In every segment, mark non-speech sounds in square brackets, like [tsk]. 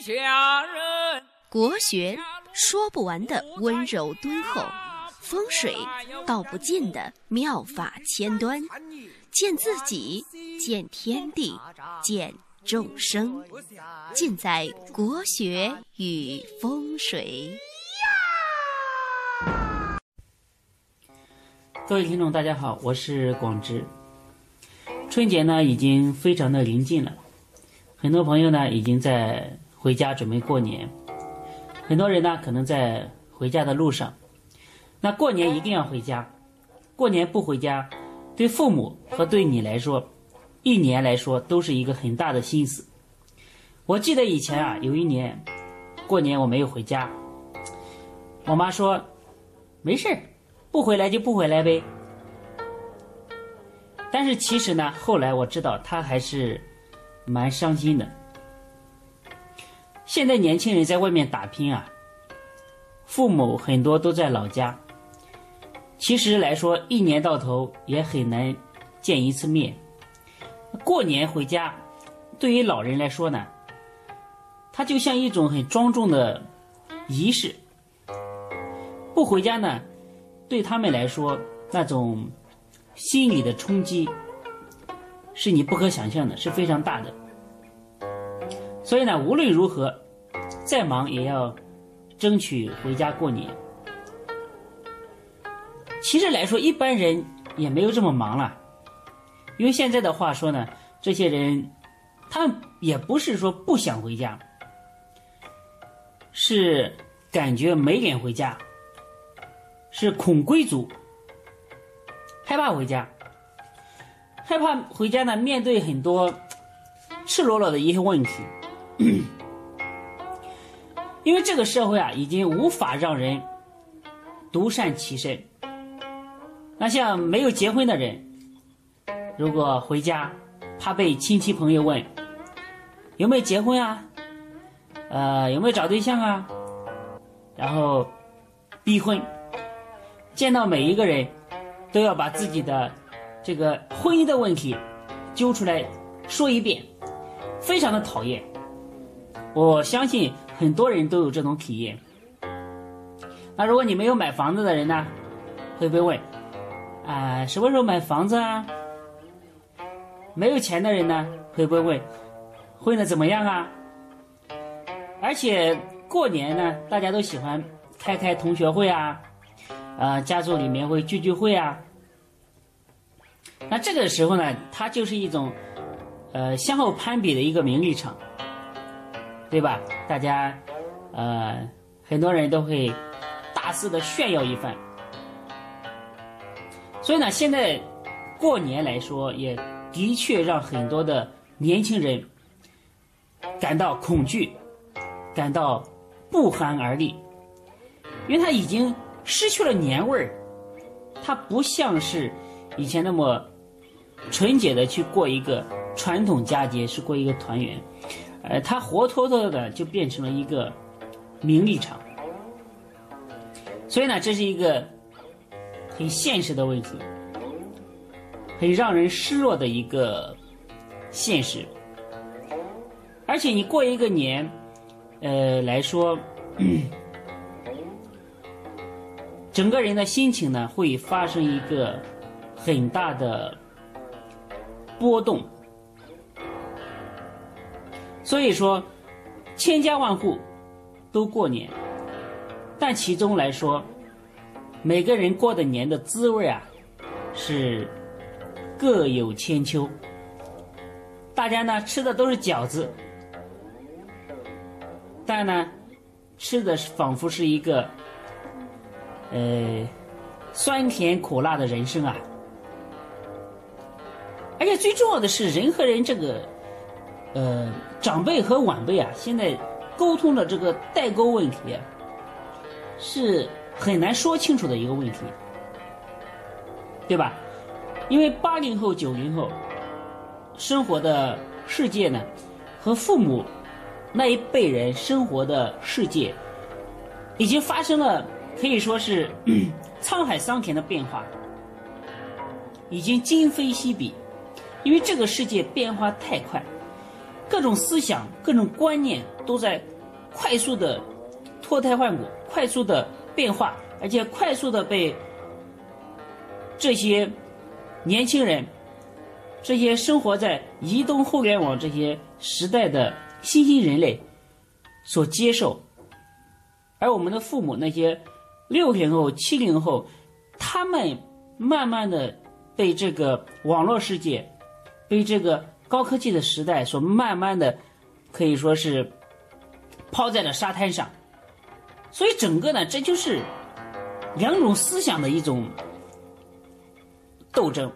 下人。国学说不完的温柔敦厚，风水道不尽的妙法千端，见自己，见天地，见众生，尽在国学与风水。各位听众，大家好，我是广之。春节呢已经非常的临近了，很多朋友呢已经在回家准备过年，很多人呢可能在回家的路上。那过年一定要回家，过年不回家，对父母和对你来说，一年来说都是一个很大的心思。我记得以前啊，有一年过年我没有回家，我妈说没事，不回来就不回来呗。但是其实呢，后来我知道他还是蛮伤心的。现在年轻人在外面打拼啊，父母很多都在老家。其实来说，一年到头也很难见一次面。过年回家，对于老人来说呢，它就像一种很庄重的仪式。不回家呢，对他们来说那种。心理的冲击是你不可想象的，是非常大的。所以呢，无论如何，再忙也要争取回家过年。其实来说，一般人也没有这么忙了，因为现在的话说呢，这些人他们也不是说不想回家，是感觉没脸回家，是恐归族。害怕回家，害怕回家呢？面对很多 [tsk] 赤裸裸的一些问题，因为这个社会啊，已经无法让人独善其身。那像没有结婚的人，如果回家，怕被亲戚朋友问有没有结婚啊，呃，有没有找对象啊，然后逼婚，见到每一个人。都要把自己的这个婚姻的问题揪出来说一遍，非常的讨厌。我相信很多人都有这种体验。那如果你没有买房子的人呢，会不会问啊什么时候买房子啊？没有钱的人呢，会不会问混的怎么样啊？而且过年呢，大家都喜欢开开同学会啊。啊，家族里面会聚聚会啊，那这个时候呢，它就是一种，呃，相互攀比的一个名利场，对吧？大家，呃，很多人都会大肆的炫耀一番。所以呢，现在过年来说，也的确让很多的年轻人感到恐惧，感到不寒而栗，因为他已经。失去了年味儿，它不像是以前那么纯洁的去过一个传统佳节，是过一个团圆，呃，他活脱脱的就变成了一个名利场。所以呢，这是一个很现实的问题，很让人失落的一个现实。而且你过一个年，呃来说。整个人的心情呢，会发生一个很大的波动。所以说，千家万户都过年，但其中来说，每个人过的年的滋味啊，是各有千秋。大家呢吃的都是饺子，但呢吃的是仿佛是一个。呃，酸甜苦辣的人生啊，而且最重要的是，人和人这个，呃，长辈和晚辈啊，现在沟通的这个代沟问题，是很难说清楚的一个问题，对吧？因为八零后、九零后生活的世界呢，和父母那一辈人生活的世界，已经发生了。可以说是 [clears throat] 沧海桑田的变化，已经今非昔比，因为这个世界变化太快，各种思想、各种观念都在快速的脱胎换骨、快速的变化，而且快速的被这些年轻人、这些生活在移动互联网这些时代的新兴人类所接受。而我们的父母那些六零后、七零后，他们慢慢的被这个网络世界、被这个高科技的时代所慢慢的可以说是抛在了沙滩上。所以整个呢，这就是两种思想的一种斗争，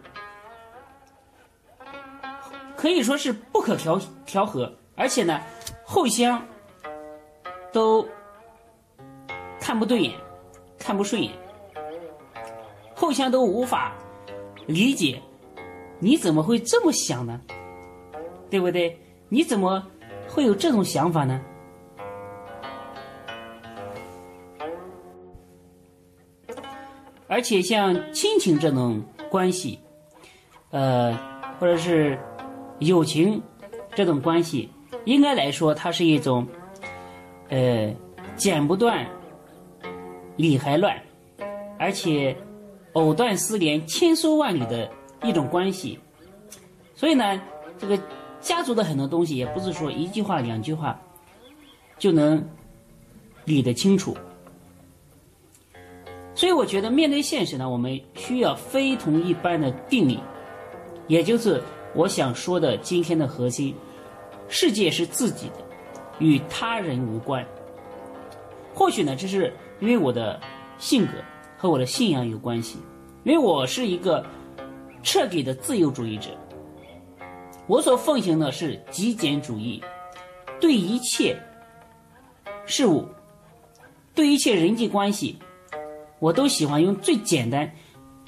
可以说是不可调调和，而且呢，互相都。看不对眼，看不顺眼，互相都无法理解，你怎么会这么想呢？对不对？你怎么会有这种想法呢？而且像亲情这种关系，呃，或者是友情这种关系，应该来说，它是一种，呃，剪不断。理还乱，而且藕断丝连、千丝万缕的一种关系，所以呢，这个家族的很多东西也不是说一句话、两句话就能理得清楚。所以我觉得面对现实呢，我们需要非同一般的定力，也就是我想说的今天的核心：世界是自己的，与他人无关。或许呢，这是。因为我的性格和我的信仰有关系，因为我是一个彻底的自由主义者，我所奉行的是极简主义，对一切事物、对一切人际关系，我都喜欢用最简单、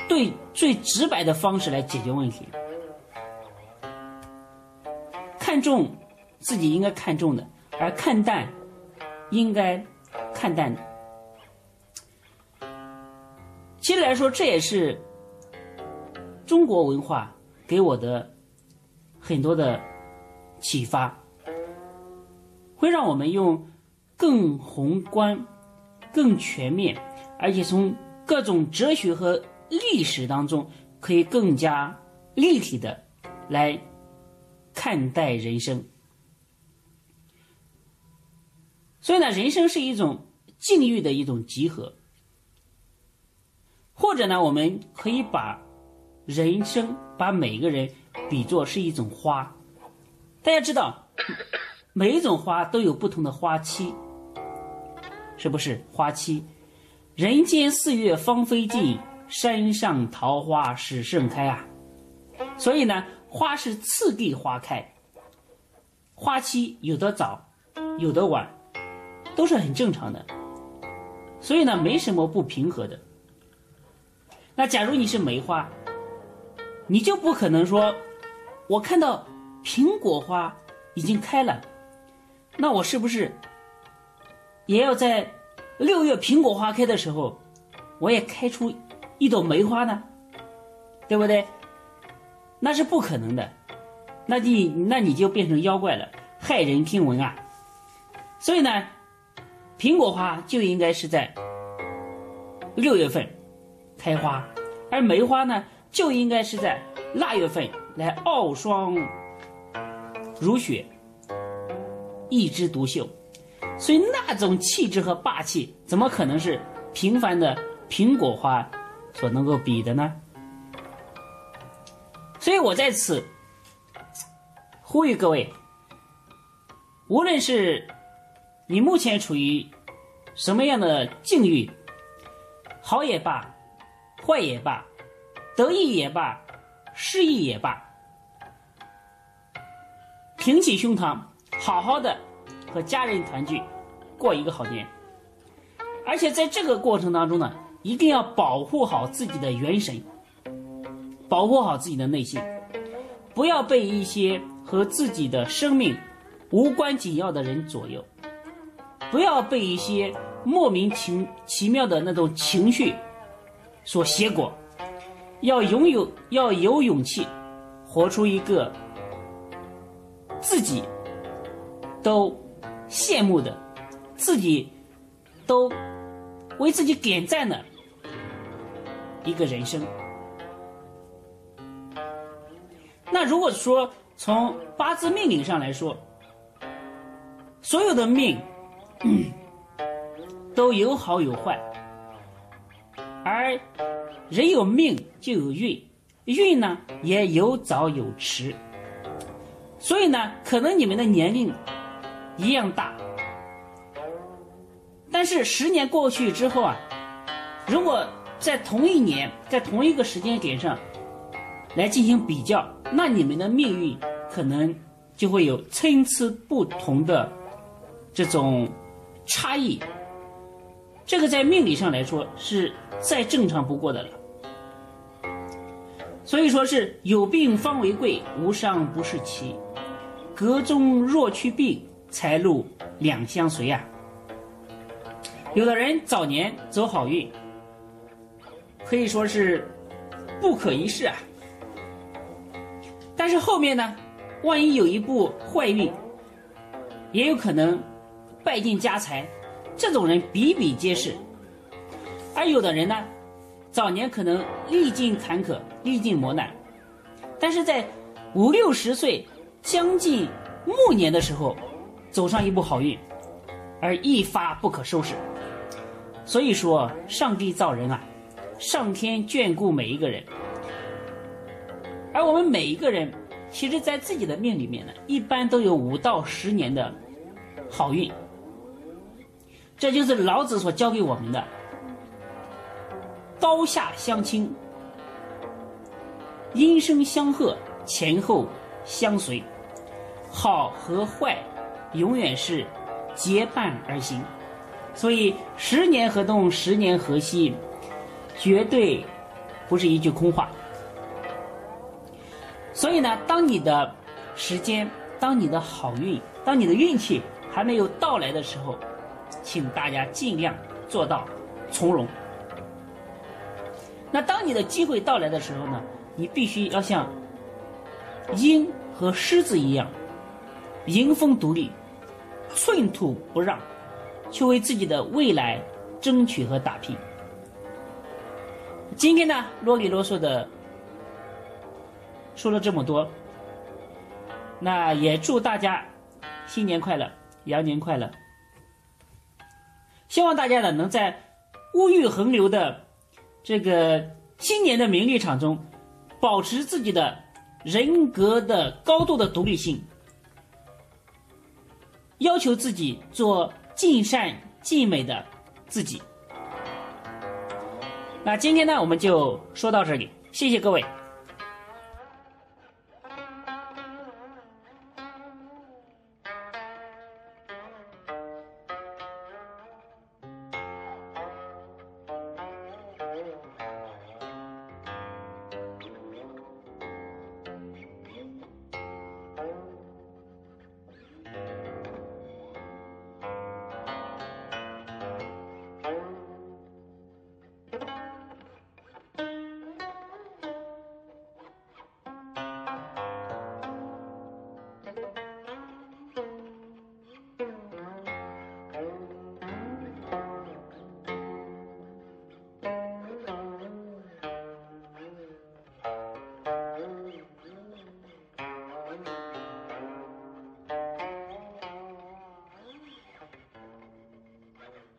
对最直白的方式来解决问题。看重自己应该看重的，而看淡应该看淡的。其实来说，这也是中国文化给我的很多的启发，会让我们用更宏观、更全面，而且从各种哲学和历史当中，可以更加立体的来看待人生。所以呢，人生是一种境遇的一种集合。或者呢，我们可以把人生、把每个人比作是一种花。大家知道，每一种花都有不同的花期，是不是？花期，人间四月芳菲尽，山上桃花始盛开啊。所以呢，花是次第花开，花期有的早，有的晚，都是很正常的。所以呢，没什么不平和的。那假如你是梅花，你就不可能说，我看到苹果花已经开了，那我是不是也要在六月苹果花开的时候，我也开出一朵梅花呢？对不对？那是不可能的，那你那你就变成妖怪了，骇人听闻啊！所以呢，苹果花就应该是在六月份。开花，而梅花呢，就应该是在腊月份来傲霜如雪，一枝独秀。所以那种气质和霸气，怎么可能是平凡的苹果花所能够比的呢？所以我在此呼吁各位，无论是你目前处于什么样的境遇，好也罢。坏也罢，得意也罢，失意也罢，挺起胸膛，好好的和家人团聚，过一个好年。而且在这个过程当中呢，一定要保护好自己的元神，保护好自己的内心，不要被一些和自己的生命无关紧要的人左右，不要被一些莫名其其妙的那种情绪。所挟裹，要拥有要有勇气，活出一个自己都羡慕的，自己都为自己点赞的一个人生。那如果说从八字命理上来说，所有的命 [clears throat] 都有好有坏，而人有命就有运，运呢也有早有迟，所以呢，可能你们的年龄一样大，但是十年过去之后啊，如果在同一年，在同一个时间点上来进行比较。那你们的命运可能就会有参差不同的这种差异，这个在命理上来说是再正常不过的了。所以说是有病方为贵，无伤不是奇。格中若去病，财路两相随啊。有的人早年走好运，可以说是不可一世啊。但是后面呢，万一有一步坏运，也有可能败尽家财，这种人比比皆是。而有的人呢，早年可能历尽坎坷，历尽磨难，但是在五六十岁将近暮年的时候，走上一步好运，而一发不可收拾。所以说，上帝造人啊，上天眷顾每一个人。而我们每一个人，其实，在自己的命里面呢，一般都有五到十年的好运。这就是老子所教给我们的：刀下相倾，音声相和，前后相随，好和坏永远是结伴而行。所以，十年河东，十年河西，绝对不是一句空话。所以呢，当你的时间，当你的好运，当你的运气还没有到来的时候，请大家尽量做到从容。那当你的机会到来的时候呢，你必须要像鹰和狮子一样，迎风独立，寸土不让，去为自己的未来争取和打拼。今天呢，啰里啰嗦的。说了这么多，那也祝大家新年快乐，羊年快乐。希望大家呢能在物欲横流的这个青年的名利场中，保持自己的人格的高度的独立性，要求自己做尽善尽美的自己。那今天呢，我们就说到这里，谢谢各位。